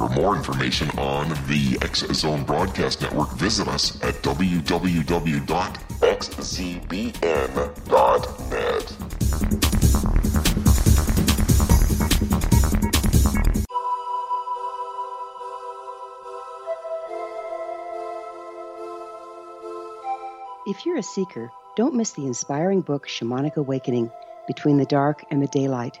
For more information on the X Zone Broadcast Network, visit us at www.xzbn.net. If you're a seeker, don't miss the inspiring book Shamanic Awakening Between the Dark and the Daylight.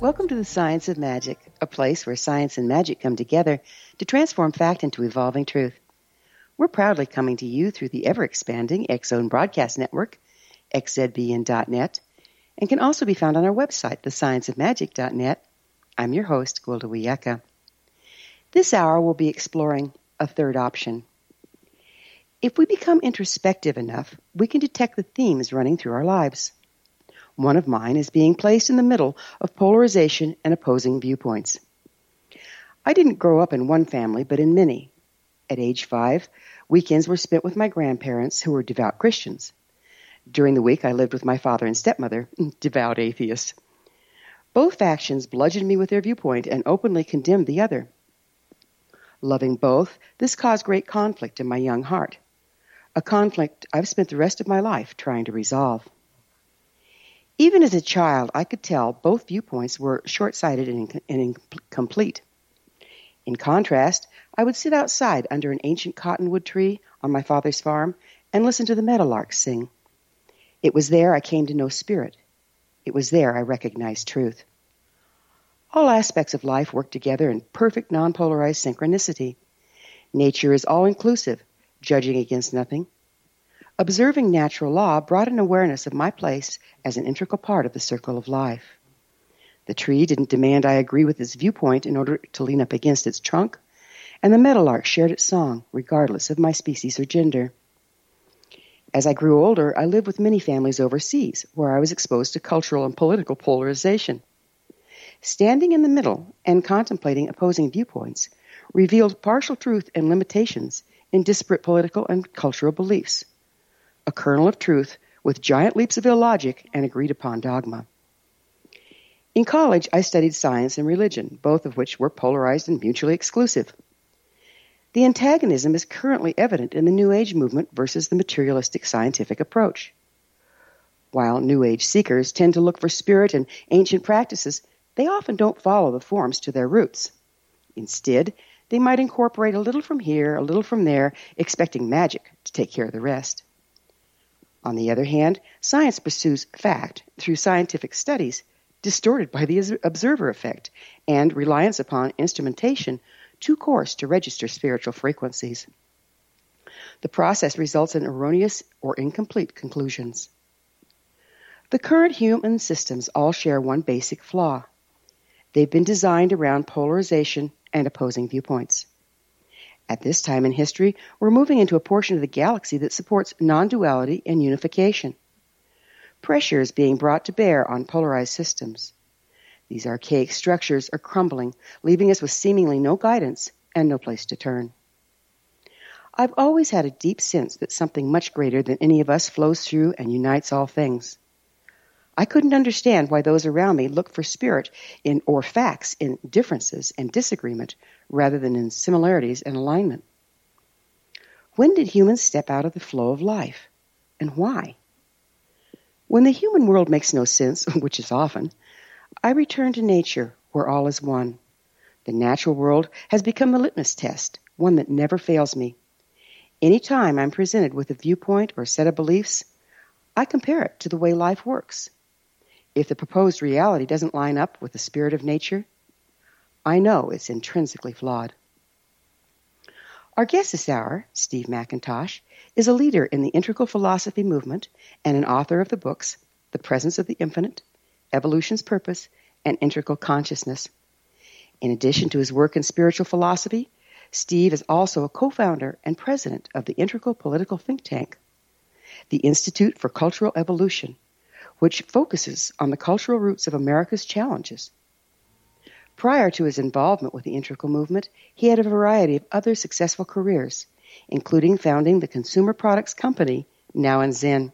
Welcome to the Science of Magic, a place where science and magic come together to transform fact into evolving truth. We're proudly coming to you through the ever expanding Zone Broadcast Network, xzbn.net, and can also be found on our website, thescienceofmagic.net. I'm your host, Gwilda Wiyaka. This hour we'll be exploring a third option. If we become introspective enough, we can detect the themes running through our lives. One of mine is being placed in the middle of polarization and opposing viewpoints. I didn't grow up in one family, but in many. At age five, weekends were spent with my grandparents, who were devout Christians. During the week, I lived with my father and stepmother, devout atheists. Both factions bludgeoned me with their viewpoint and openly condemned the other. Loving both, this caused great conflict in my young heart. A conflict I've spent the rest of my life trying to resolve. Even as a child, I could tell both viewpoints were short sighted and, inc- and incomplete. In contrast, I would sit outside under an ancient cottonwood tree on my father's farm and listen to the meadowlarks sing. It was there I came to know spirit. It was there I recognized truth. All aspects of life work together in perfect non-polarized synchronicity. Nature is all inclusive, judging against nothing. Observing natural law brought an awareness of my place as an integral part of the circle of life. The tree didn't demand I agree with its viewpoint in order to lean up against its trunk, and the meadowlark shared its song, regardless of my species or gender. As I grew older, I lived with many families overseas, where I was exposed to cultural and political polarization. Standing in the middle and contemplating opposing viewpoints revealed partial truth and limitations in disparate political and cultural beliefs. A kernel of truth with giant leaps of illogic and agreed upon dogma. In college, I studied science and religion, both of which were polarized and mutually exclusive. The antagonism is currently evident in the New Age movement versus the materialistic scientific approach. While New Age seekers tend to look for spirit and ancient practices, they often don't follow the forms to their roots. Instead, they might incorporate a little from here, a little from there, expecting magic to take care of the rest. On the other hand, science pursues fact through scientific studies, distorted by the observer effect and reliance upon instrumentation too coarse to register spiritual frequencies. The process results in erroneous or incomplete conclusions. The current human systems all share one basic flaw. They've been designed around polarization and opposing viewpoints. At this time in history, we're moving into a portion of the galaxy that supports non duality and unification. Pressure is being brought to bear on polarized systems. These archaic structures are crumbling, leaving us with seemingly no guidance and no place to turn. I've always had a deep sense that something much greater than any of us flows through and unites all things. I couldn't understand why those around me looked for spirit in or facts in differences and disagreement rather than in similarities and alignment. When did humans step out of the flow of life? And why? When the human world makes no sense, which is often, I return to nature where all is one. The natural world has become the litmus test, one that never fails me. Any time I'm presented with a viewpoint or set of beliefs, I compare it to the way life works. If the proposed reality doesn't line up with the spirit of nature, I know it's intrinsically flawed. Our guest this hour, Steve McIntosh, is a leader in the integral philosophy movement and an author of the books The Presence of the Infinite, Evolution's Purpose, and Integral Consciousness. In addition to his work in spiritual philosophy, Steve is also a co founder and president of the integral political think tank, the Institute for Cultural Evolution, which focuses on the cultural roots of America's challenges. Prior to his involvement with the integral movement, he had a variety of other successful careers, including founding the consumer products company Now and Zen.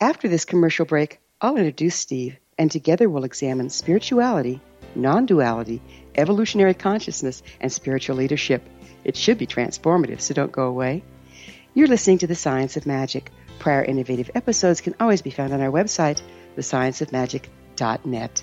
After this commercial break, I'll introduce Steve, and together we'll examine spirituality, non duality, evolutionary consciousness, and spiritual leadership. It should be transformative, so don't go away. You're listening to The Science of Magic. Prior innovative episodes can always be found on our website, thescienceofmagic.net.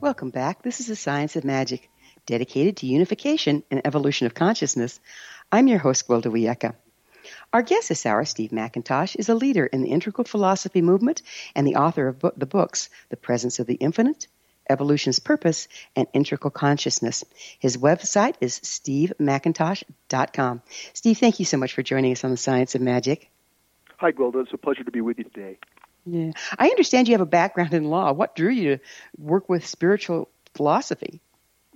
Welcome back. This is the Science of Magic, dedicated to unification and evolution of consciousness. I'm your host, Gwilda Wiyaka. Our guest this hour, Steve McIntosh, is a leader in the integral philosophy movement and the author of the books The Presence of the Infinite, Evolution's Purpose, and Integral Consciousness. His website is stevemcintosh.com. Steve, thank you so much for joining us on the Science of Magic. Hi, Gwilda. It's a pleasure to be with you today. Yeah. I understand you have a background in law. What drew you to work with spiritual philosophy?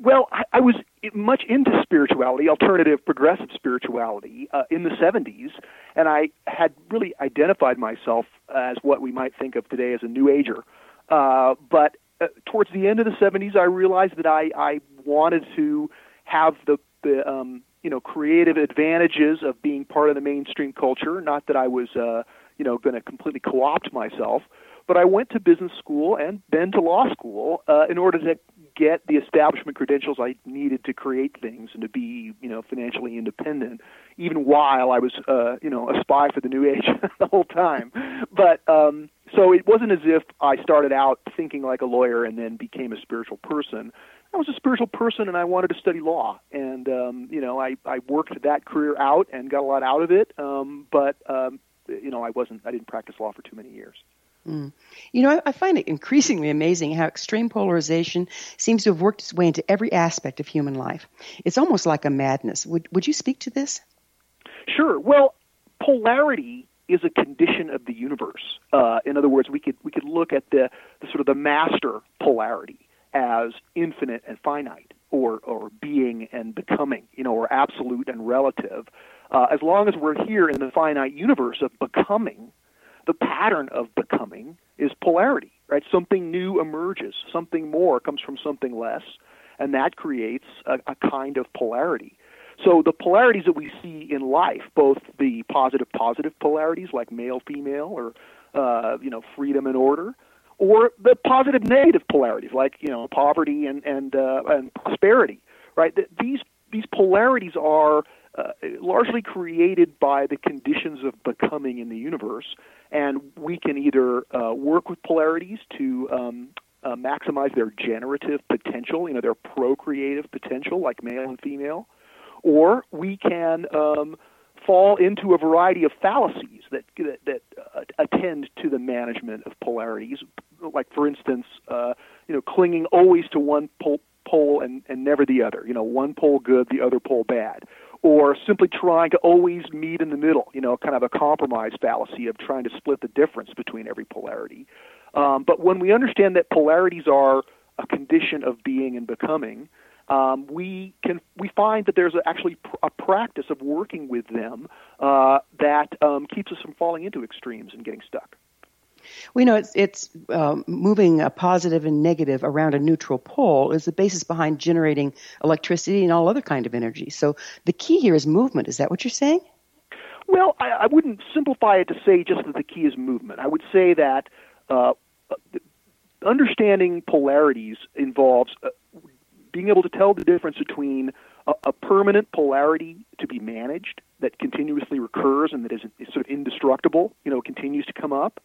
Well, I, I was much into spirituality, alternative progressive spirituality, uh, in the 70s, and I had really identified myself as what we might think of today as a New Ager. Uh, but uh, towards the end of the 70s, I realized that I, I wanted to have the, the um, you know creative advantages of being part of the mainstream culture. Not that I was uh, you know going to completely co-opt myself, but I went to business school and then to law school uh, in order to get the establishment credentials I needed to create things and to be, you know, financially independent, even while I was, uh, you know, a spy for the New Age the whole time. But um, so it wasn't as if I started out thinking like a lawyer and then became a spiritual person. I was a spiritual person and I wanted to study law, and um, you know, I I worked that career out and got a lot out of it. Um, but um, you know, I wasn't, I didn't practice law for too many years. Mm. You know, I, I, find it increasingly amazing how extreme polarization seems to have worked its way into every aspect of human life. It's almost like a madness. Would Would you speak to this? Sure. Well, polarity is a condition of the universe. Uh, in other words, we could we could look at the, the sort of the master polarity as infinite and finite, or or being and becoming, you know, or absolute and relative. Uh, as long as we're here in the finite universe of becoming, the pattern of becoming is polarity, right? Something new emerges, something more comes from something less, and that creates a, a kind of polarity. So the polarities that we see in life, both the positive positive polarities like male female or uh, you know freedom and order, or the positive negative polarities like you know poverty and and uh, and prosperity, right? These these polarities are uh, largely created by the conditions of becoming in the universe, and we can either uh, work with polarities to um, uh, maximize their generative potential, you know, their procreative potential, like male and female, or we can um, fall into a variety of fallacies that that, that uh, attend to the management of polarities, like for instance, uh, you know, clinging always to one pole, pole and, and never the other. You know, one pole good, the other pole bad or simply trying to always meet in the middle, you know, kind of a compromise fallacy of trying to split the difference between every polarity. Um, but when we understand that polarities are a condition of being and becoming, um, we can we find that there's actually a practice of working with them uh, that um, keeps us from falling into extremes and getting stuck. We know it's, it's um, moving a positive and negative around a neutral pole is the basis behind generating electricity and all other kind of energy. So the key here is movement. Is that what you're saying? Well, I, I wouldn't simplify it to say just that the key is movement. I would say that uh, understanding polarities involves uh, being able to tell the difference between a, a permanent polarity to be managed that continuously recurs and that is, is sort of indestructible, you know, continues to come up,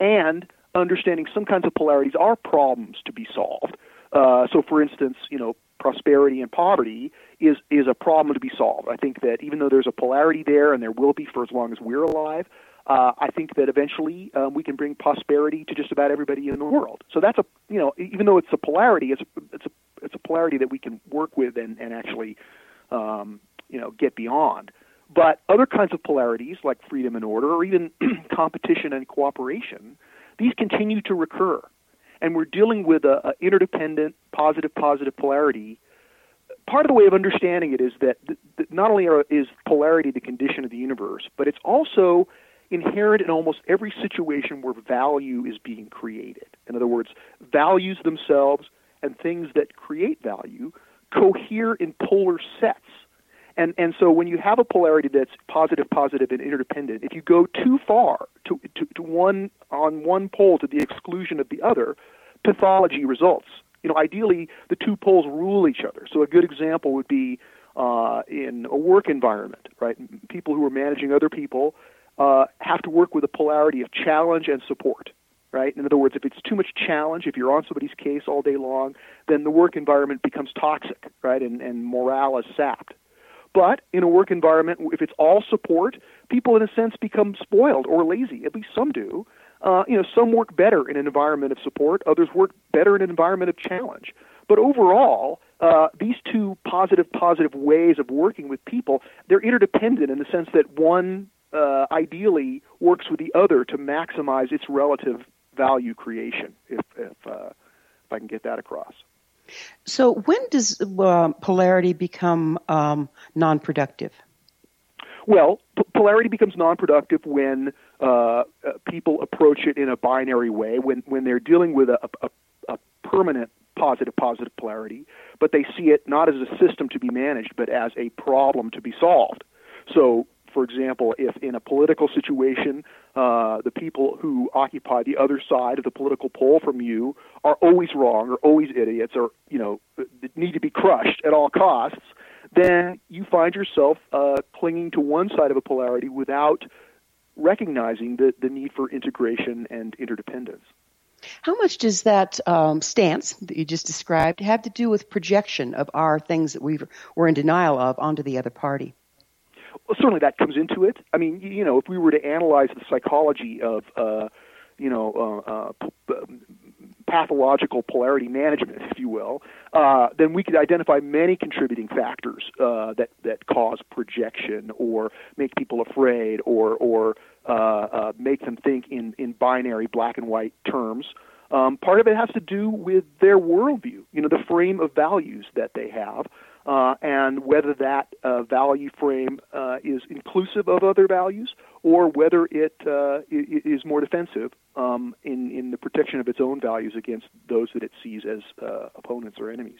and understanding some kinds of polarities are problems to be solved. Uh, so, for instance, you know, prosperity and poverty is is a problem to be solved. I think that even though there's a polarity there, and there will be for as long as we're alive, uh, I think that eventually um, we can bring prosperity to just about everybody in the world. So that's a you know even though it's a polarity, it's a, it's a it's a polarity that we can work with and and actually um, you know get beyond. But other kinds of polarities like freedom and order, or even competition and cooperation, these continue to recur, and we're dealing with a, a interdependent positive positive polarity part of the way of understanding it is that, th- not only are, is polarity the condition of the universe, but it's also inherent in almost every situation where value is being created. In other words, values themselves and things that create value cohere in polar sets. And, and so when you have a polarity that's positive, positive, and interdependent, if you go too far to, to, to one on one pole to the exclusion of the other, pathology results. You know, ideally, the two poles rule each other. So a good example would be uh, in a work environment, right? People who are managing other people uh, have to work with a polarity of challenge and support, right? In other words, if it's too much challenge, if you're on somebody's case all day long, then the work environment becomes toxic, right? And, and morale is sapped. But in a work environment, if it's all support, people in a sense become spoiled or lazy. At least some do. Uh, you know, some work better in an environment of support. Others work better in an environment of challenge. But overall, uh, these two positive, positive ways of working with people, they're interdependent in the sense that one uh, ideally works with the other to maximize its relative value creation. If if, uh, if I can get that across. So, when does uh, polarity become um, non-productive? Well, p- polarity becomes non-productive when uh, uh, people approach it in a binary way. When when they're dealing with a, a, a permanent positive positive polarity, but they see it not as a system to be managed, but as a problem to be solved. So for example, if in a political situation, uh, the people who occupy the other side of the political pole from you are always wrong or always idiots or you know need to be crushed at all costs, then you find yourself uh, clinging to one side of a polarity without recognizing the, the need for integration and interdependence. How much does that um, stance that you just described have to do with projection of our things that we were in denial of onto the other party? Well, certainly that comes into it. I mean, you know, if we were to analyze the psychology of, uh, you know, uh, uh, pathological polarity management, if you will, uh, then we could identify many contributing factors uh, that that cause projection or make people afraid or or uh, uh, make them think in in binary black and white terms. Um, part of it has to do with their worldview, you know, the frame of values that they have uh, and whether that uh, value frame uh, is inclusive of other values or whether it uh, is more defensive um, in, in the protection of its own values against those that it sees as uh, opponents or enemies.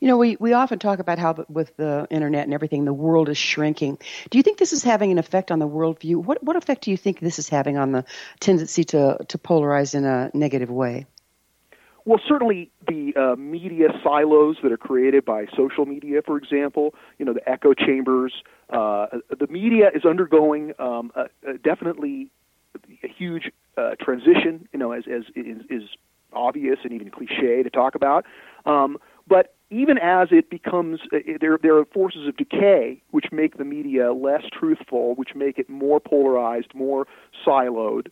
You know, we, we often talk about how with the internet and everything, the world is shrinking. Do you think this is having an effect on the worldview? What, what effect do you think this is having on the tendency to, to polarize in a negative way? Well, certainly the uh, media silos that are created by social media, for example, you know, the echo chambers. Uh, the media is undergoing um, a, a definitely a huge uh, transition, you know, as, as is, is obvious and even cliche to talk about. Um, but even as it becomes, uh, there, there are forces of decay which make the media less truthful, which make it more polarized, more siloed.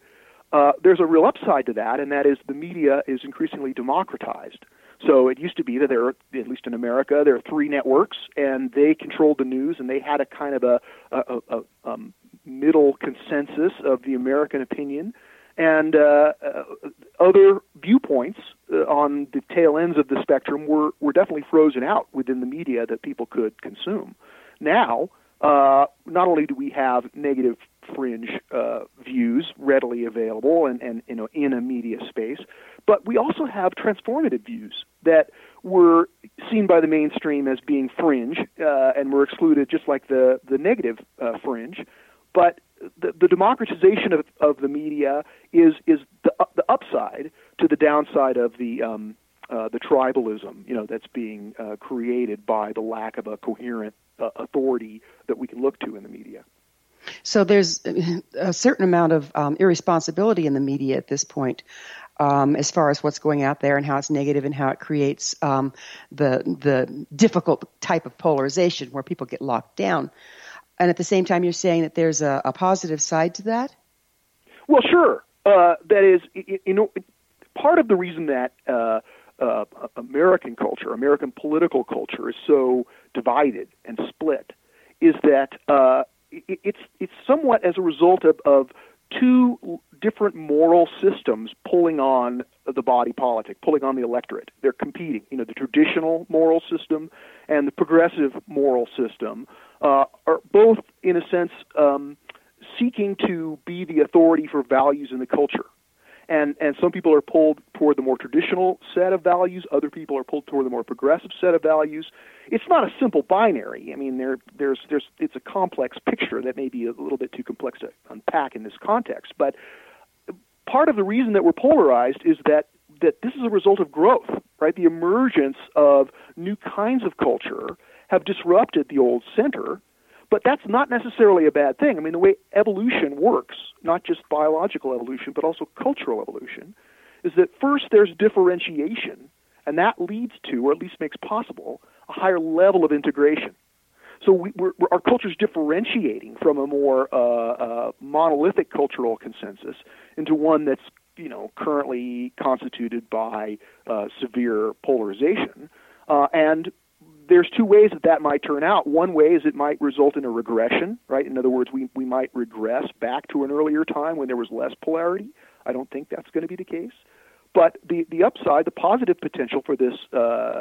Uh, there's a real upside to that, and that is the media is increasingly democratized. So it used to be that there, at least in America, there are three networks, and they controlled the news, and they had a kind of a, a, a, a um, middle consensus of the American opinion, and uh, uh, other viewpoints uh, on the tail ends of the spectrum were were definitely frozen out within the media that people could consume. Now, uh, not only do we have negative fringe uh, views readily available and, and you know in a media space, but we also have transformative views that were seen by the mainstream as being fringe uh, and were excluded, just like the the negative uh, fringe. But the, the democratization of, of the media is is the, the upside to the downside of the um, uh, the tribalism, you know, that's being uh, created by the lack of a coherent uh, authority that we can look to in the media. So there's a certain amount of um, irresponsibility in the media at this point. Um, as far as what's going out there and how it's negative and how it creates um, the the difficult type of polarization where people get locked down, and at the same time, you're saying that there's a, a positive side to that. Well, sure. Uh, that is, you know, part of the reason that uh, uh, American culture, American political culture, is so divided and split, is that uh, it's it's somewhat as a result of, of two different moral systems pulling on the body politic, pulling on the electorate. They're competing. You know, the traditional moral system and the progressive moral system uh, are both, in a sense, um, seeking to be the authority for values in the culture and and some people are pulled toward the more traditional set of values. Other people are pulled toward the more progressive set of values. It's not a simple binary. I mean there there's there's it's a complex picture that may be a little bit too complex to unpack in this context. But part of the reason that we're polarized is that that this is a result of growth right? The emergence of new kinds of culture have disrupted the old center but that's not necessarily a bad thing. I mean, the way evolution works, not just biological evolution, but also cultural evolution, is that first there's differentiation, and that leads to, or at least makes possible, a higher level of integration. So we, we're, our culture is differentiating from a more uh, uh, monolithic cultural consensus into one that's you know currently constituted by uh, severe polarization, uh, and there's two ways that that might turn out. One way is it might result in a regression, right? In other words, we, we might regress back to an earlier time when there was less polarity. I don't think that's going to be the case. But the, the upside, the positive potential for this uh,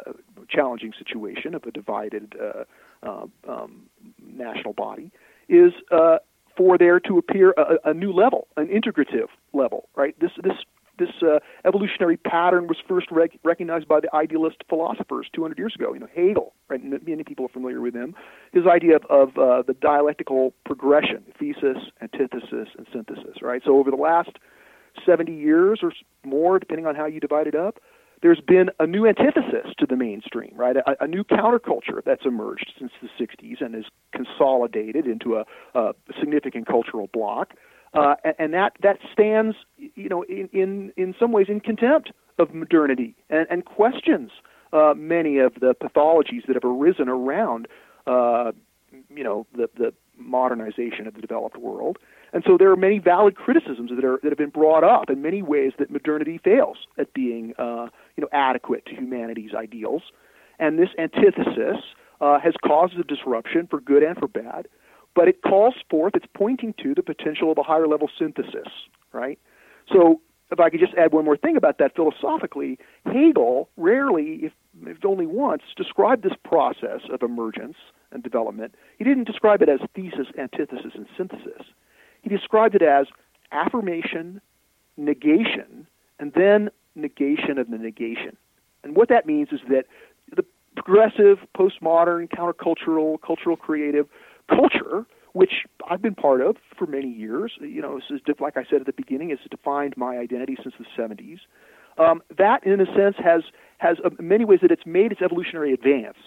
challenging situation of a divided uh, uh, um, national body is uh, for there to appear a, a new level, an integrative level, right? This, this this uh, evolutionary pattern was first rec- recognized by the idealist philosophers 200 years ago. You know, Hegel, right? Many people are familiar with him. His idea of, of uh, the dialectical progression, thesis, antithesis, and synthesis, right? So over the last 70 years or more, depending on how you divide it up, there's been a new antithesis to the mainstream, right? A, a new counterculture that's emerged since the 60s and is consolidated into a, a significant cultural block uh, and that that stands, you know, in in, in some ways in contempt of modernity and, and questions uh, many of the pathologies that have arisen around, uh, you know, the the modernization of the developed world. And so there are many valid criticisms that are that have been brought up in many ways that modernity fails at being, uh, you know, adequate to humanity's ideals. And this antithesis uh, has caused a disruption for good and for bad but it calls forth, it's pointing to the potential of a higher level synthesis, right? So if I could just add one more thing about that philosophically, Hegel rarely, if, if only once, described this process of emergence and development. He didn't describe it as thesis, antithesis, and synthesis. He described it as affirmation, negation, and then negation of the negation. And what that means is that the progressive, postmodern, countercultural, cultural creative culture, which I've been part of for many years. You know, this is like I said at the beginning, has defined my identity since the 70s. Um, that, in a sense, has has uh, many ways that it's made its evolutionary advance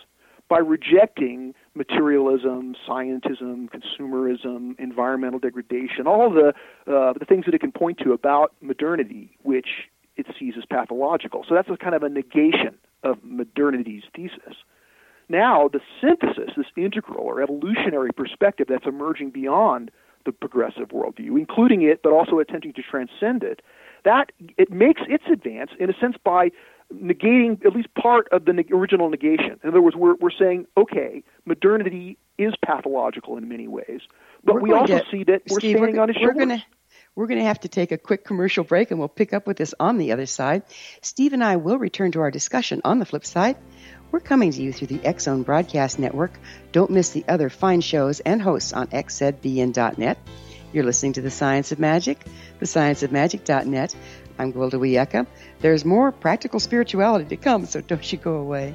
by rejecting materialism, scientism, consumerism, environmental degradation, all the uh, the things that it can point to about modernity, which it sees as pathological. So that's a kind of a negation of modernity's thesis. Now, the synthesis, this integral or evolutionary perspective that's emerging beyond the progressive worldview, including it, but also attempting to transcend it, that it makes its advance in a sense by negating at least part of the original negation. In other words, we're, we're saying, okay, modernity is pathological in many ways, but We're we also to- see that we're Steve, standing we're, on shoulders. gonna we're gonna have to take a quick commercial break, and we'll pick up with this on the other side. Steve and I will return to our discussion on the flip side. We're coming to you through the Zone Broadcast Network. Don't miss the other fine shows and hosts on xzbn.net. You're listening to The Science of Magic, thescienceofmagic.net. I'm Gwilda Wiyaka. There's more practical spirituality to come, so don't you go away.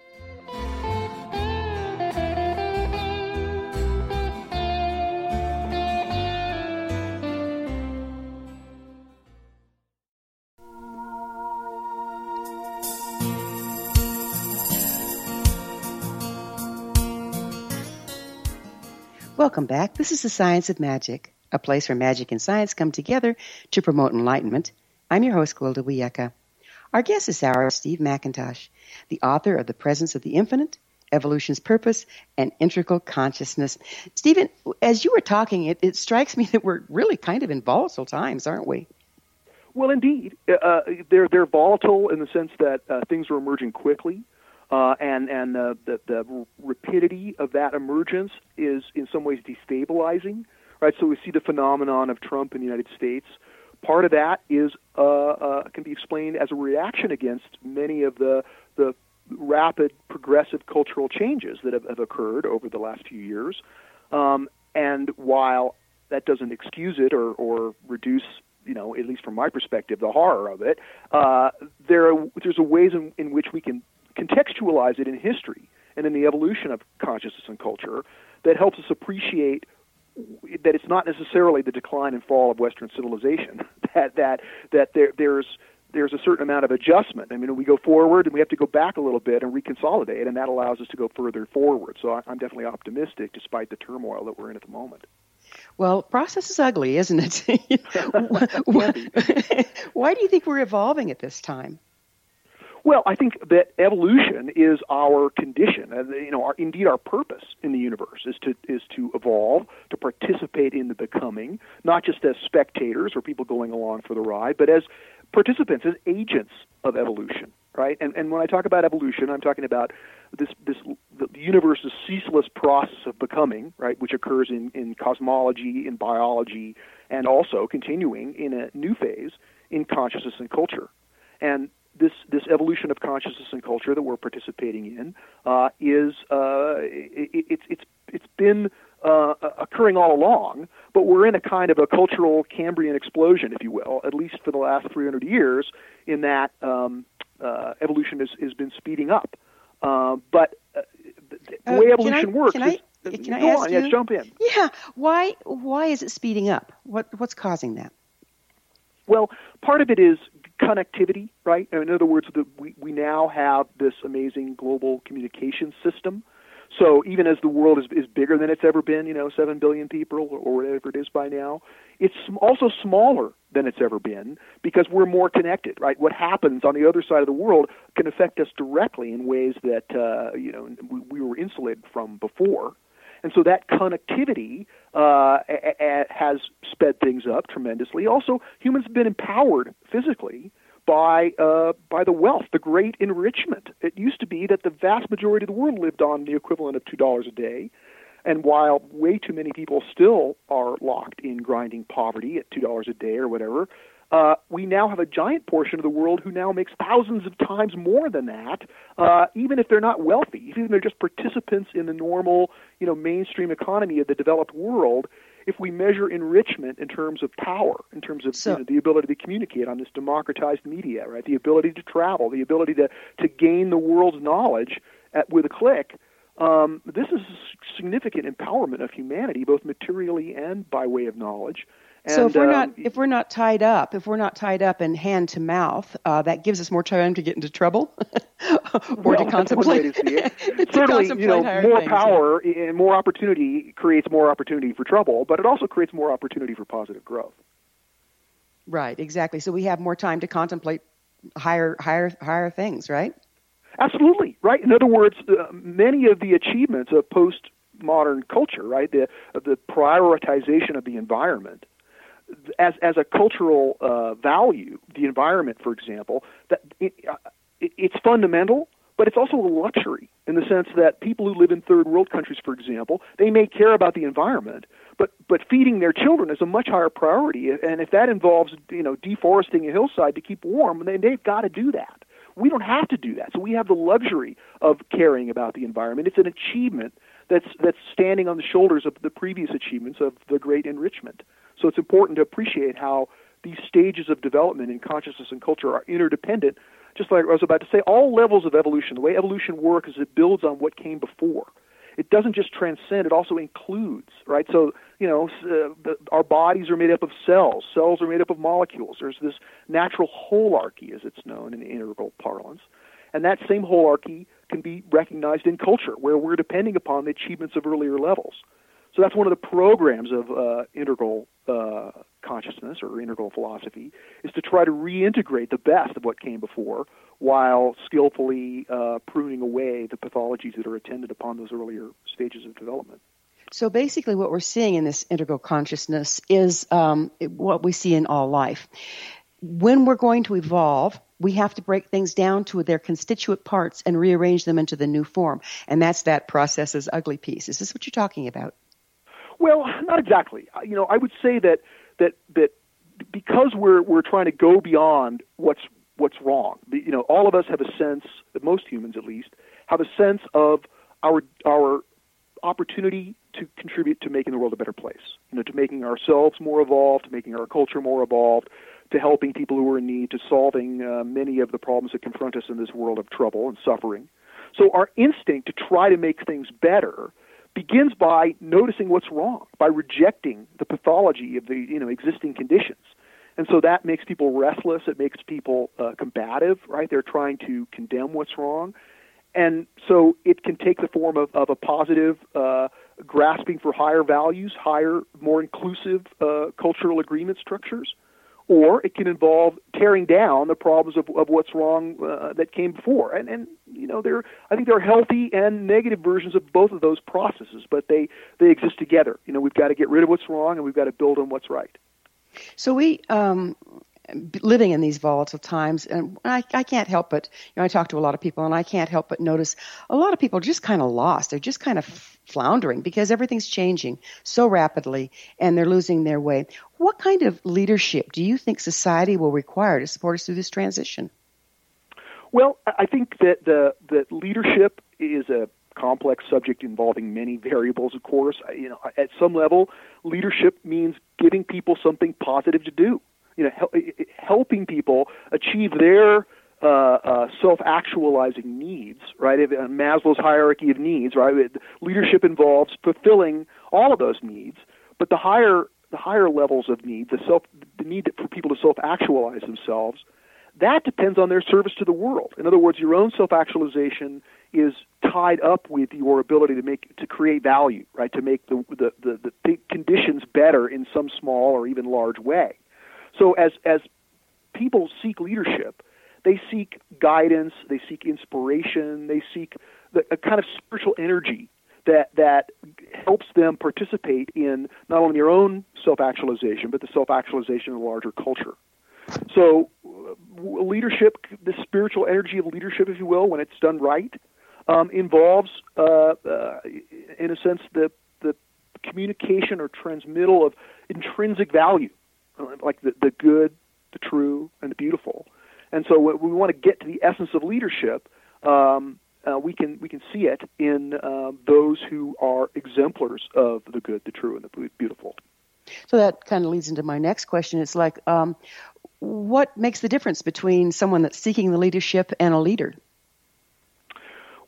Welcome back. This is the Science of Magic, a place where magic and science come together to promote enlightenment. I'm your host, Gwilda Wiyaka. Our guest this hour is Steve McIntosh, the author of The Presence of the Infinite, Evolution's Purpose, and Integral Consciousness. Stephen, as you were talking, it, it strikes me that we're really kind of in volatile times, aren't we? Well, indeed, uh, they're they're volatile in the sense that uh, things are emerging quickly. Uh, and and the, the, the rapidity of that emergence is in some ways destabilizing, right? So we see the phenomenon of Trump in the United States. Part of that is uh, uh, can be explained as a reaction against many of the the rapid progressive cultural changes that have, have occurred over the last few years. Um, and while that doesn't excuse it or, or reduce, you know, at least from my perspective, the horror of it, uh, there are, there's a ways in, in which we can contextualize it in history and in the evolution of consciousness and culture that helps us appreciate that it's not necessarily the decline and fall of Western civilization. That that that there there's there's a certain amount of adjustment. I mean, we go forward and we have to go back a little bit and reconsolidate, and that allows us to go further forward. So I, I'm definitely optimistic despite the turmoil that we're in at the moment. Well, process is ugly, isn't it? Why do you think we're evolving at this time? Well, I think that evolution is our condition, and you know, our, indeed our purpose in the universe is to is to evolve, to participate in the becoming, not just as spectators or people going along for the ride, but as participants, as agents of evolution, right? And and when I talk about evolution, I'm talking about this this the universe's ceaseless process of becoming, right, which occurs in in cosmology, in biology, and also continuing in a new phase in consciousness and culture. And this this evolution of consciousness and culture that we're participating in uh, is uh, it, it's it's it's been uh, occurring all along, but we're in a kind of a cultural Cambrian explosion, if you will, at least for the last 300 years, in that um, uh, evolution has, has been speeding up. Uh, but uh, the way evolution I, works can I, is, can I ask on, you? yes, jump in. Yeah. Why why is it speeding up? What what's causing that? Well, part of it is connectivity, right? In other words, the, we, we now have this amazing global communication system. So even as the world is, is bigger than it's ever been, you know, 7 billion people or, or whatever it is by now, it's also smaller than it's ever been because we're more connected, right? What happens on the other side of the world can affect us directly in ways that, uh, you know, we, we were insulated from before. And so that connectivity uh, a- a- has sped things up tremendously. Also, humans have been empowered physically by uh, by the wealth, the great enrichment. It used to be that the vast majority of the world lived on the equivalent of two dollars a day, and while way too many people still are locked in grinding poverty at two dollars a day or whatever, uh, we now have a giant portion of the world who now makes thousands of times more than that, uh, even if they're not wealthy, even if they're just participants in the normal, you know, mainstream economy of the developed world. If we measure enrichment in terms of power, in terms of So- you know, the ability to communicate on this democratized media, right, the ability to travel, the ability to to gain the world's knowledge at, with a click, um, this is a significant empowerment of humanity, both materially and by way of knowledge. And, so if we're um, not if we're not tied up, if we're not tied up and hand to mouth, uh, that gives us more time to get into trouble or well, to that's one way contemplate. to see it. to Certainly, you know, more things, yeah. power and more opportunity creates more opportunity for trouble, but it also creates more opportunity for positive growth. Right, exactly. So we have more time to contemplate higher higher higher things, right? Absolutely, right. In other words, uh, many of the achievements of post modern culture, right, the the prioritization of the environment as as a cultural uh, value, the environment, for example, that it, uh, it, it's fundamental, but it's also a luxury in the sense that people who live in third world countries, for example, they may care about the environment, but but feeding their children is a much higher priority, and if that involves you know deforesting a hillside to keep warm, then they've got to do that. We don't have to do that, so we have the luxury of caring about the environment. It's an achievement that's that's standing on the shoulders of the previous achievements of the great enrichment. So it's important to appreciate how these stages of development in consciousness and culture are interdependent. Just like I was about to say, all levels of evolution, the way evolution works is it builds on what came before. It doesn't just transcend; it also includes, right? So you know, uh, our bodies are made up of cells. Cells are made up of molecules. There's this natural holarchy, as it's known in integral parlance, and that same holarchy can be recognized in culture, where we're depending upon the achievements of earlier levels. So that's one of the programs of uh, integral uh, consciousness or integral philosophy is to try to reintegrate the best of what came before while skillfully uh, pruning away the pathologies that are attendant upon those earlier stages of development. So basically, what we're seeing in this integral consciousness is um, what we see in all life. when we're going to evolve, we have to break things down to their constituent parts and rearrange them into the new form. And that's that process is ugly piece. Is this what you're talking about? Well, not exactly. You know, I would say that that that because we're we're trying to go beyond what's what's wrong. You know, all of us have a sense, most humans at least, have a sense of our our opportunity to contribute to making the world a better place. You know, to making ourselves more evolved, to making our culture more evolved, to helping people who are in need, to solving uh, many of the problems that confront us in this world of trouble and suffering. So our instinct to try to make things better begins by noticing what's wrong, by rejecting the pathology of the you know existing conditions. And so that makes people restless. It makes people uh, combative, right? They're trying to condemn what's wrong. And so it can take the form of, of a positive uh, grasping for higher values, higher, more inclusive uh, cultural agreement structures, or it can involve tearing down the problems of, of what's wrong uh, that came before. And, and you know, there I think there are healthy and negative versions of both of those processes, but they they exist together. You know, we've got to get rid of what's wrong and we've got to build on what's right. So we, um, living in these volatile times, and I, I can't help but, you know, I talk to a lot of people, and I can't help but notice a lot of people are just kind of lost. They're just kind of floundering because everything's changing so rapidly, and they're losing their way. What kind of leadership do you think society will require to support us through this transition? Well, I think that the that leadership is a complex subject involving many variables. Of course, you know, at some level, leadership means giving people something positive to do. You know, hel- helping people achieve their uh, uh, self-actualizing needs. Right, If, uh, Maslow's hierarchy of needs. Right, It- leadership involves fulfilling all of those needs, but the higher the higher levels of need, the self, the need for people to self-actualize themselves that depends on their service to the world. In other words, your own self-actualization is tied up with your ability to make to create value, right? To make the the, the, the th- conditions better in some small or even large way. So as as people seek leadership, they seek guidance, they seek inspiration, they seek the, a kind of spiritual energy that that helps them participate in not only their own self-actualization but the self-actualization of the larger culture. So, leadership, the spiritual energy of leadership, if you will, when it's done right, um, involves, uh, uh, in a sense, the the communication or transmittal of intrinsic value, uh, like the the good, the true, and the beautiful. And so, we want to get to the essence of leadership, um, uh, we can we can see it in uh, those who are exemplars of the good, the true, and the beautiful. So that kind of leads into my next question. It's like, um, what makes the difference between someone that's seeking the leadership and a leader?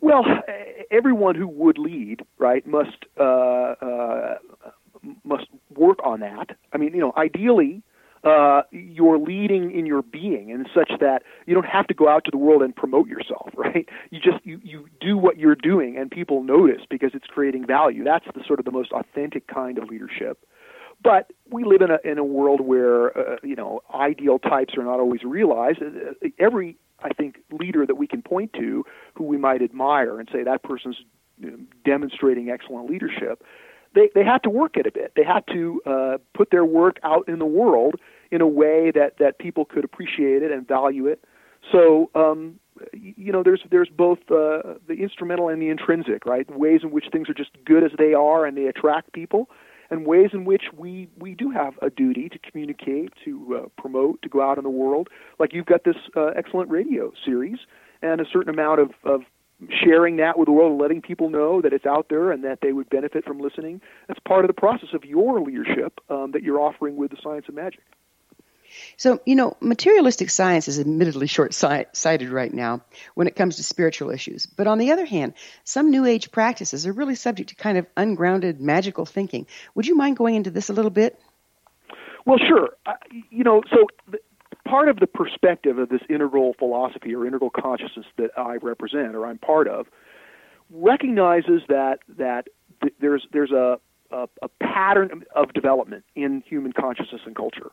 Well, everyone who would lead, right, must uh, uh, must work on that. I mean, you know, ideally, uh, you're leading in your being, and such that you don't have to go out to the world and promote yourself, right? You just you you do what you're doing, and people notice because it's creating value. That's the sort of the most authentic kind of leadership. But we live in a in a world where uh, you know ideal types are not always realized. Uh, Every I think leader that we can point to who we might admire and say that person's demonstrating excellent leadership, they they had to work it a bit. They had to uh, put their work out in the world in a way that that people could appreciate it and value it. So um, you know, there's there's both uh, the instrumental and the intrinsic, right? Ways in which things are just good as they are and they attract people, and ways in which we we do have a duty to communicate, to uh, promote, to go out in the world. Like you've got this uh, excellent radio series and a certain amount of, of sharing that with the world, and letting people know that it's out there and that they would benefit from listening. That's part of the process of your leadership um, that you're offering with the science of magic. So, you know, materialistic science is admittedly short sighted right now when it comes to spiritual issues. But on the other hand, some New Age practices are really subject to kind of ungrounded magical thinking. Would you mind going into this a little bit? Well, sure. Uh, you know, so the, part of the perspective of this integral philosophy or integral consciousness that I represent or I'm part of recognizes that that th- there's there's a, a a pattern of development in human consciousness and culture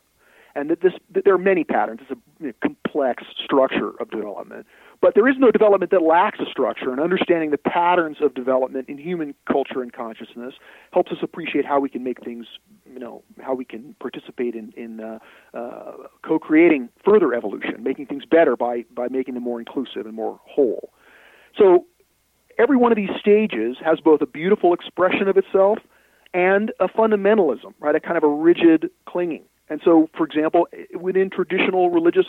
and that this that there are many patterns. It's a you know, complex structure of development, but there is no development that lacks a structure. And understanding the patterns of development in human culture and consciousness helps us appreciate how we can make things, you know, how we can participate in in uh, uh, co-creating further evolution, making things better by by making them more inclusive and more whole. So every one of these stages has both a beautiful expression of itself and a fundamentalism, right? A kind of a rigid clinging. And so, for example, within traditional religious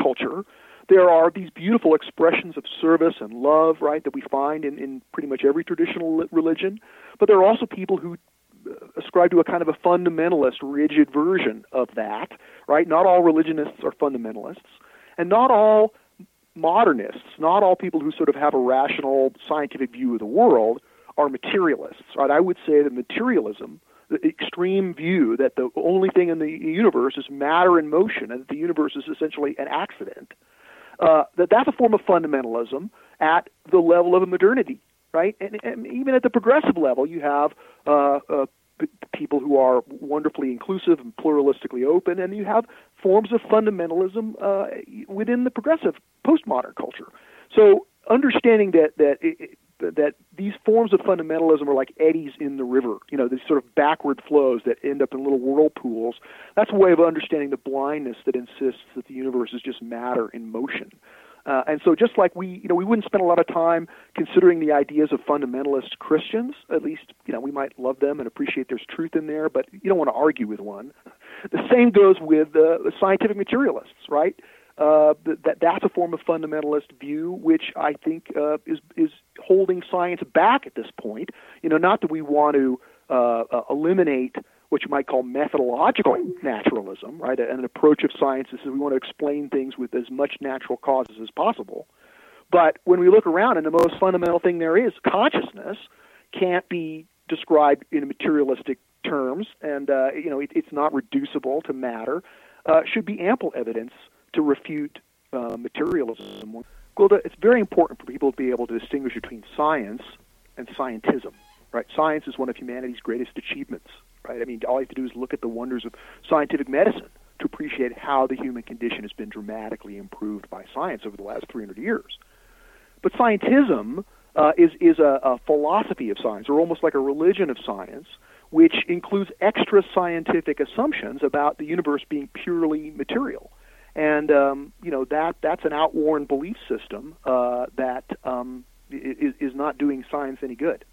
culture, there are these beautiful expressions of service and love, right, that we find in, in pretty much every traditional religion. But there are also people who uh, ascribe to a kind of a fundamentalist, rigid version of that, right? Not all religionists are fundamentalists, and not all modernists, not all people who sort of have a rational scientific view of the world are materialists, right? I would say that materialism, the extreme view that the only thing in the universe is matter in motion and that the universe is essentially an accident, uh, that that's a form of fundamentalism at the level of a modernity, right? And, and even at the progressive level, you have uh, uh, p- people who are wonderfully inclusive and pluralistically open, and you have forms of fundamentalism uh, within the progressive postmodern culture. So understanding that that it, that these forms of fundamentalism are like eddies in the river, you know, these sort of backward flows that end up in little whirlpools. That's a way of understanding the blindness that insists that the universe is just matter in motion. Uh, and so, just like we, you know, we wouldn't spend a lot of time considering the ideas of fundamentalist Christians. At least, you know, we might love them and appreciate there's truth in there, but you don't want to argue with one. The same goes with uh, scientific materialists, right? Uh, that that's a form of fundamentalist view, which I think uh, is is holding science back at this point. You know, not that we want to uh, uh, eliminate what you might call methodological naturalism, right? An approach of science is we want to explain things with as much natural causes as possible. But when we look around, and the most fundamental thing there is, consciousness can't be described in materialistic terms, and uh, you know it, it's not reducible to matter. Should be ample evidence to refute uh, materialism. Gwilda, it's very important for people to be able to distinguish between science and scientism. Right? Science is one of humanity's greatest achievements. Right? I mean, all you have to do is look at the wonders of scientific medicine to appreciate how the human condition has been dramatically improved by science over the last 300 years. But scientism uh, is is a, a philosophy of science, or almost like a religion of science, which includes extra scientific assumptions about the universe being purely material and um, you know that that's an outworn belief system uh, that um, is, is not doing science any good.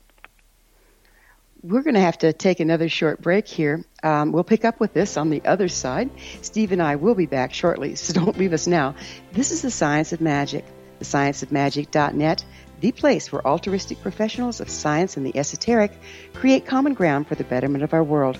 We're going to have to take another short break here. Um, we'll pick up with this on the other side. Steve and I will be back shortly, so don't leave us now. This is the Science of Magic, the scienceofmagic.net, the place where altruistic professionals of science and the esoteric create common ground for the betterment of our world.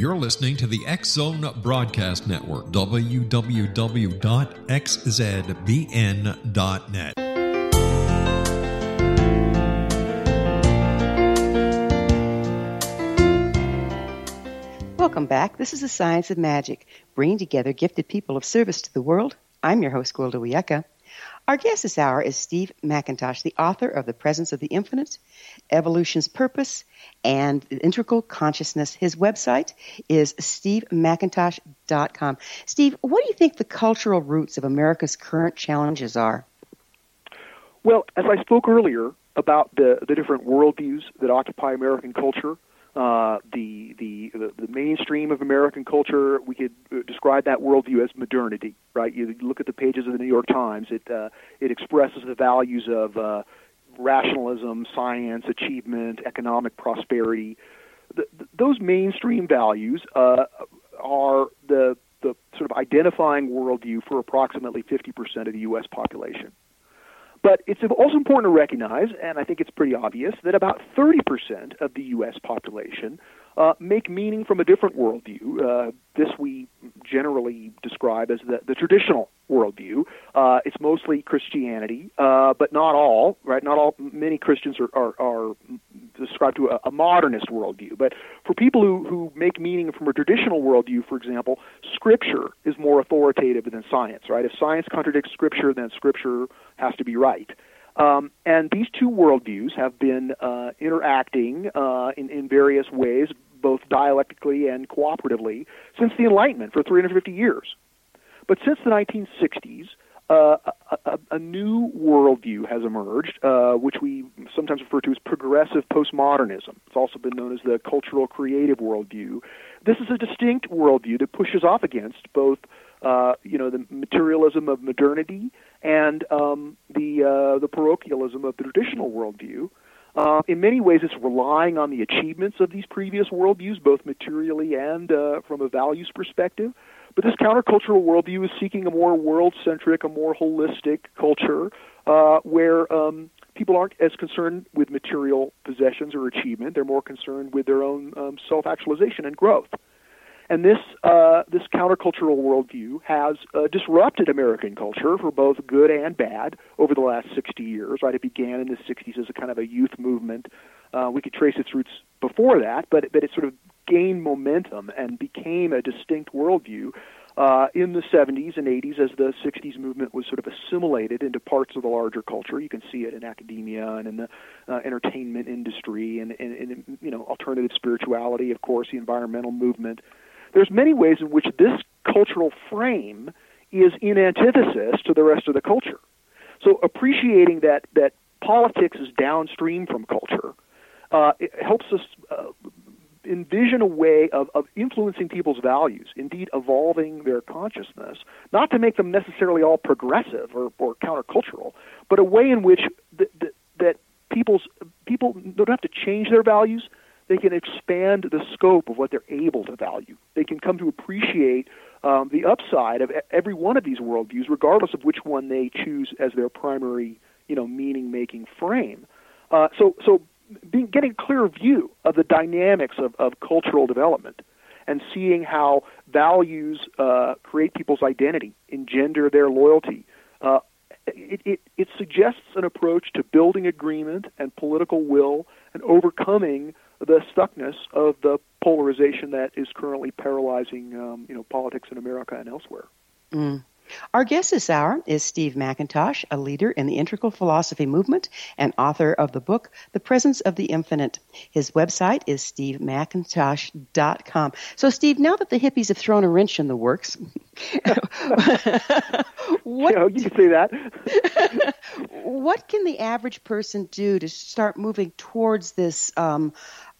You're listening to the X Zone Broadcast Network, www.xzbn.net. Welcome back. This is the Science of Magic, bringing together gifted people of service to the world. I'm your host, Gwilda Wiyaka. Our guest this hour is Steve McIntosh, the author of The Presence of the Infinite, Evolution's Purpose, and Integral Consciousness. His website is stevemcintosh.com. Steve, what do you think the cultural roots of America's current challenges are? Well, as I spoke earlier about the, the different worldviews that occupy American culture, uh, the, the the the mainstream of American culture, we could describe that worldview as modernity, right? You look at the pages of the New York Times; it uh, it expresses the values of uh, rationalism, science, achievement, economic prosperity. The, those mainstream values uh, are the the sort of identifying worldview for approximately 50% of the U.S. population. But it's also important to recognize, and I think it's pretty obvious, that about 30% of the U.S. population uh, make meaning from a different worldview. Uh, this we generally describe as the, the traditional worldview. Uh, it's mostly Christianity, uh, but not all, right? Not all. Many Christians are, are, are described to a, a modernist worldview. But for people who, who make meaning from a traditional worldview, for example, Scripture is more authoritative than science, right? If science contradicts Scripture, then Scripture has to be right. Um, and these two worldviews have been uh, interacting uh, in, in various ways, both dialectically and cooperatively, since the Enlightenment for 350 years. But since the 1960s, uh, a, a, a, new worldview has emerged, uh, which we sometimes refer to as progressive postmodernism. It's also been known as the cultural creative worldview. This is a distinct worldview that pushes off against both, uh, you know, the materialism of modernity and um, the uh, the parochialism of the traditional worldview. Uh, in many ways, it's relying on the achievements of these previous worldviews, both materially and uh, from a values perspective. But this countercultural worldview is seeking a more world centric, a more holistic culture uh, where um, people aren't as concerned with material possessions or achievement. They're more concerned with their own um, self actualization and growth. And this uh, this countercultural worldview has uh, disrupted American culture for both good and bad over the last 60 years. Right, it began in the 60s as a kind of a youth movement. Uh, we could trace its roots before that, but but it sort of gained momentum and became a distinct worldview uh, in the 70s and 80s as the 60s movement was sort of assimilated into parts of the larger culture. You can see it in academia and in the uh, entertainment industry and, and, and you know alternative spirituality, of course, the environmental movement. There's many ways in which this cultural frame is in antithesis to the rest of the culture. So appreciating that that politics is downstream from culture uh, it helps us uh, envision a way of, of influencing people's values, indeed evolving their consciousness, not to make them necessarily all progressive or, or countercultural, but a way in which th- th- that people's people don't have to change their values. They can expand the scope of what they're able to value. They can come to appreciate um, the upside of every one of these worldviews, regardless of which one they choose as their primary, you know, meaning-making frame. Uh, so, so being, getting a clear view of the dynamics of, of cultural development and seeing how values uh, create people's identity, engender their loyalty. Uh, it, it, it suggests an approach to building agreement and political will and overcoming the stuckness of the polarization that is currently paralyzing um, you know, politics in America and elsewhere. Mm. Our guest this hour is Steve McIntosh, a leader in the integral philosophy movement and author of the book, The Presence of the Infinite. His website is stevemcintosh.com. So, Steve, now that the hippies have thrown a wrench in the works, what, you, know, you can say that. what can the average person do to start moving towards this? Um,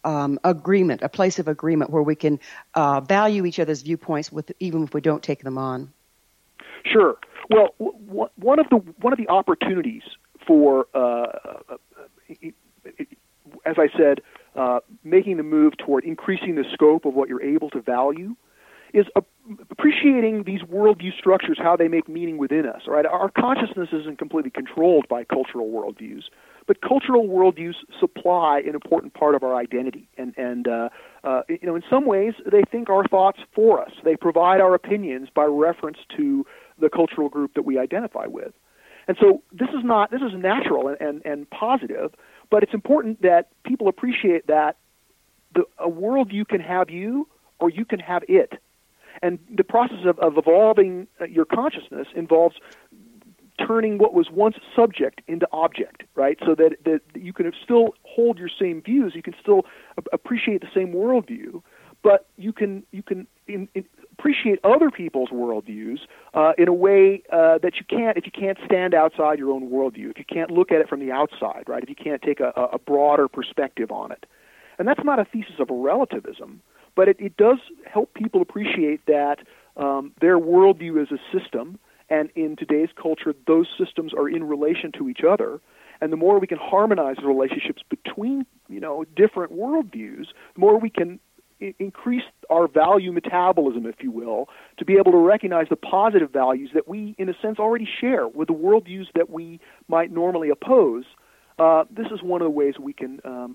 um, agreement, a place of agreement where we can uh, value each other's viewpoints, with even if we don't take them on. Sure. Well, w- one of the one of the opportunities for, uh, as I said, uh, making the move toward increasing the scope of what you're able to value is appreciating these worldview structures, how they make meaning within us. Right, our consciousness isn't completely controlled by cultural worldviews, but cultural worldviews supply an important part of our identity, and and uh, uh, you know, in some ways, they think our thoughts for us. They provide our opinions by reference to the cultural group that we identify with. And so this is not this is natural and, and, and positive, but it's important that people appreciate that the, a worldview can have you or you can have it. And the process of, of evolving uh, your consciousness involves turning what was once subject into object, right? So that, that you can still hold your same views, you can still appreciate the same worldview, but you can you can in, in, appreciate other people's worldviews uh, in a way uh, that you can't if you can't stand outside your own worldview, if you can't look at it from the outside, right? If you can't take a, a broader perspective on it, and that's not a thesis of relativism, but it, it does help people appreciate that um, their worldview is a system, and in today's culture, those systems are in relation to each other. And the more we can harmonize the relationships between, you know, different worldviews, the more we can increase our value metabolism, if you will, to be able to recognize the positive values that we, in a sense, already share with the worldviews that we might normally oppose. Uh, this is one of the ways we can um,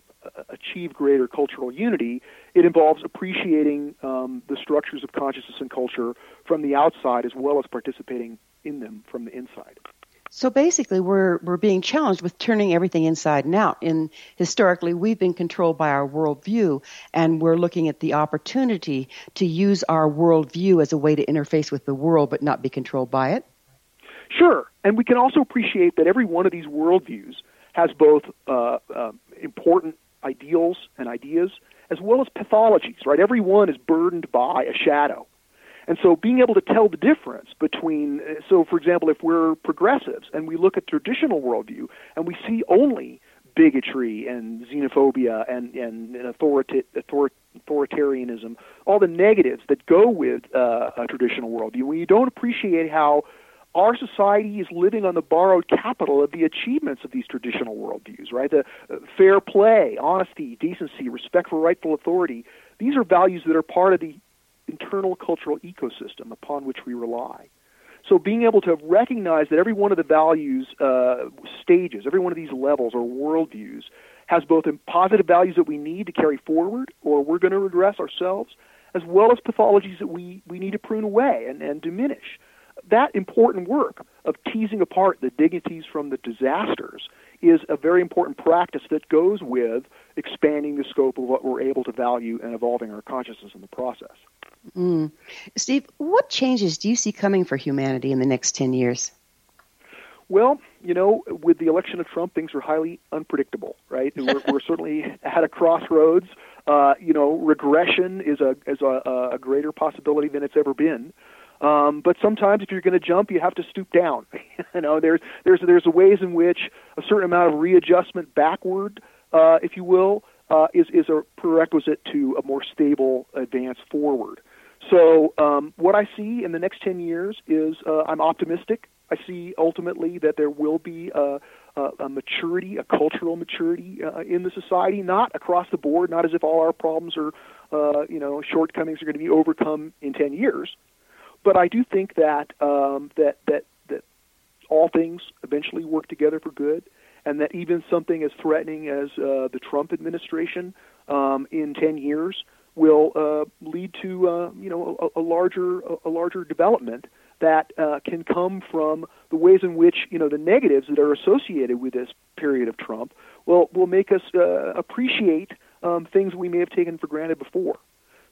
achieve greater cultural unity. It involves appreciating um, the structures of consciousness and culture from the outside as well as participating in them from the inside. So basically, we're we're being challenged with turning everything inside and out. And historically, we've been controlled by our worldview, and we're looking at the opportunity to use our worldview as a way to interface with the world, but not be controlled by it. Sure, and we can also appreciate that every one of these worldviews has both uh, uh, important ideals and ideas as well as pathologies, right? Every one is burdened by a shadow. And so being able to tell the difference between, so for example, if we're progressives and we look at traditional worldview and we see only bigotry and xenophobia and, and, and authorita- author- authoritarianism, all the negatives that go with uh, a traditional worldview, when you don't appreciate how our society is living on the borrowed capital of the achievements of these traditional worldviews, right? The uh, fair play, honesty, decency, respect for rightful authority. These are values that are part of the internal cultural ecosystem upon which we rely. So being able to recognize that every one of the values uh, stages, every one of these levels or worldviews, has both positive values that we need to carry forward, or we're going to regress ourselves, as well as pathologies that we, we need to prune away and, and diminish that important work of teasing apart the dignities from the disasters is a very important practice that goes with expanding the scope of what we're able to value and evolving our consciousness in the process. Mm. Steve, what changes do you see coming for humanity in the next 10 years? Well, you know, with the election of Trump, things are highly unpredictable, right? We're, we're certainly at a crossroads. Uh, you know, regression is a is a, a greater possibility than it's ever been. Um, but sometimes, if you're going to jump, you have to stoop down. you know, there's there's there's ways in which a certain amount of readjustment backward, uh, if you will, uh, is is a prerequisite to a more stable advance forward. So, um, what I see in the next 10 years is uh, I'm optimistic. I see ultimately that there will be a, a, a maturity, a cultural maturity uh, in the society, not across the board, not as if all our problems or uh, you know shortcomings are going to be overcome in 10 years, but I do think that um, that that that all things eventually work together for good, and that even something as threatening as uh, the Trump administration um, in 10 years will uh, lead to uh, you know a, a larger a, larger development that uh, can come from the ways in which you know the negatives that are associated with this period of Trump will will make us uh, appreciate um, things we may have taken for granted before.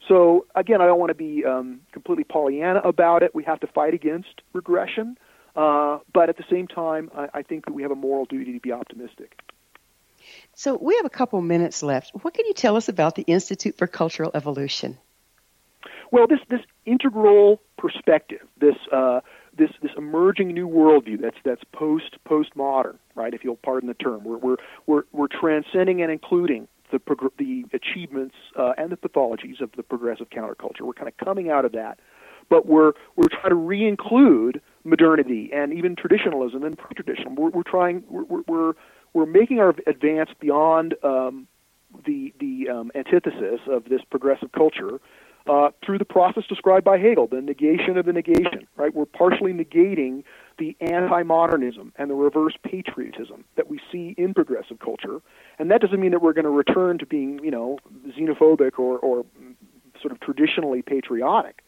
So again, I don't want to be um, completely Pollyanna about it. We have to fight against regression, uh, but at the same time, I, I think that we have a moral duty to be optimistic. So we have a couple minutes left. What can you tell us about the Institute for Cultural Evolution? Well, this this integral perspective, this uh, this this emerging new worldview that's that's post postmodern, right? If you'll pardon the term, we're we're we're, we're transcending and including the prog- the achievements uh, and the pathologies of the progressive counterculture. We're kind of coming out of that, but we're we're trying to re-include modernity and even traditionalism and pre-traditional. We're, we're trying we're, we're we're making our advance beyond um, the the um, antithesis of this progressive culture uh, through the process described by Hegel, the negation of the negation. Right, we're partially negating the anti-modernism and the reverse patriotism that we see in progressive culture, and that doesn't mean that we're going to return to being, you know, xenophobic or, or sort of traditionally patriotic.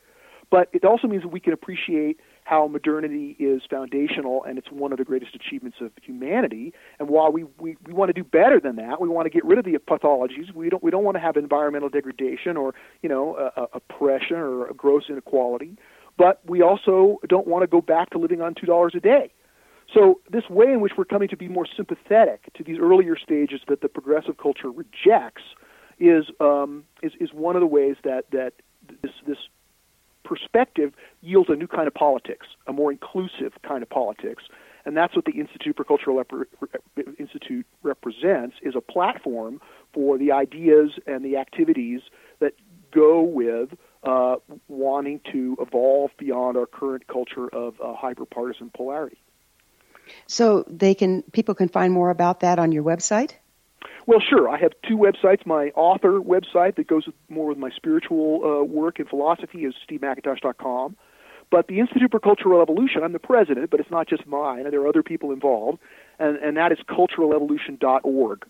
But it also means that we can appreciate how modernity is foundational and it's one of the greatest achievements of humanity. And while we, we, we want to do better than that, we want to get rid of the pathologies. We don't we don't want to have environmental degradation or you know uh, oppression or gross inequality. But we also don't want to go back to living on two dollars a day. So this way in which we're coming to be more sympathetic to these earlier stages that the progressive culture rejects is um, is is one of the ways that that this this perspective yields a new kind of politics, a more inclusive kind of politics, and that's what the Institute for Cultural Rep- Institute represents is a platform for the ideas and the activities that go with uh, wanting to evolve beyond our current culture of uh, hyper-partisan polarity. So they can people can find more about that on your website. Well, sure. I have two websites. My author website that goes more with my spiritual uh, work and philosophy is stevemcintosh.com. But the Institute for Cultural Evolution, I'm the president, but it's not just mine. There are other people involved, and, and that is culturalevolution.org.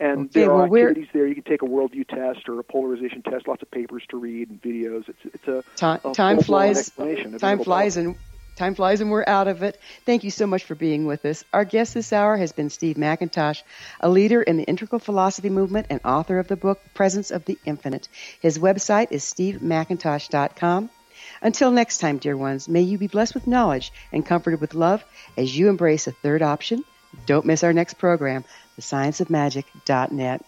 And okay, there are well, activities there. You can take a worldview test or a polarization test. Lots of papers to read and videos. It's it's a time, a time flies. Time flies, and time flies, and we're out of it. Thank you so much for being with us. Our guest this hour has been Steve McIntosh, a leader in the integral philosophy movement and author of the book Presence of the Infinite. His website is stevemcintosh.com. Until next time, dear ones, may you be blessed with knowledge and comforted with love as you embrace a third option. Don't miss our next program, thescienceofmagic.net.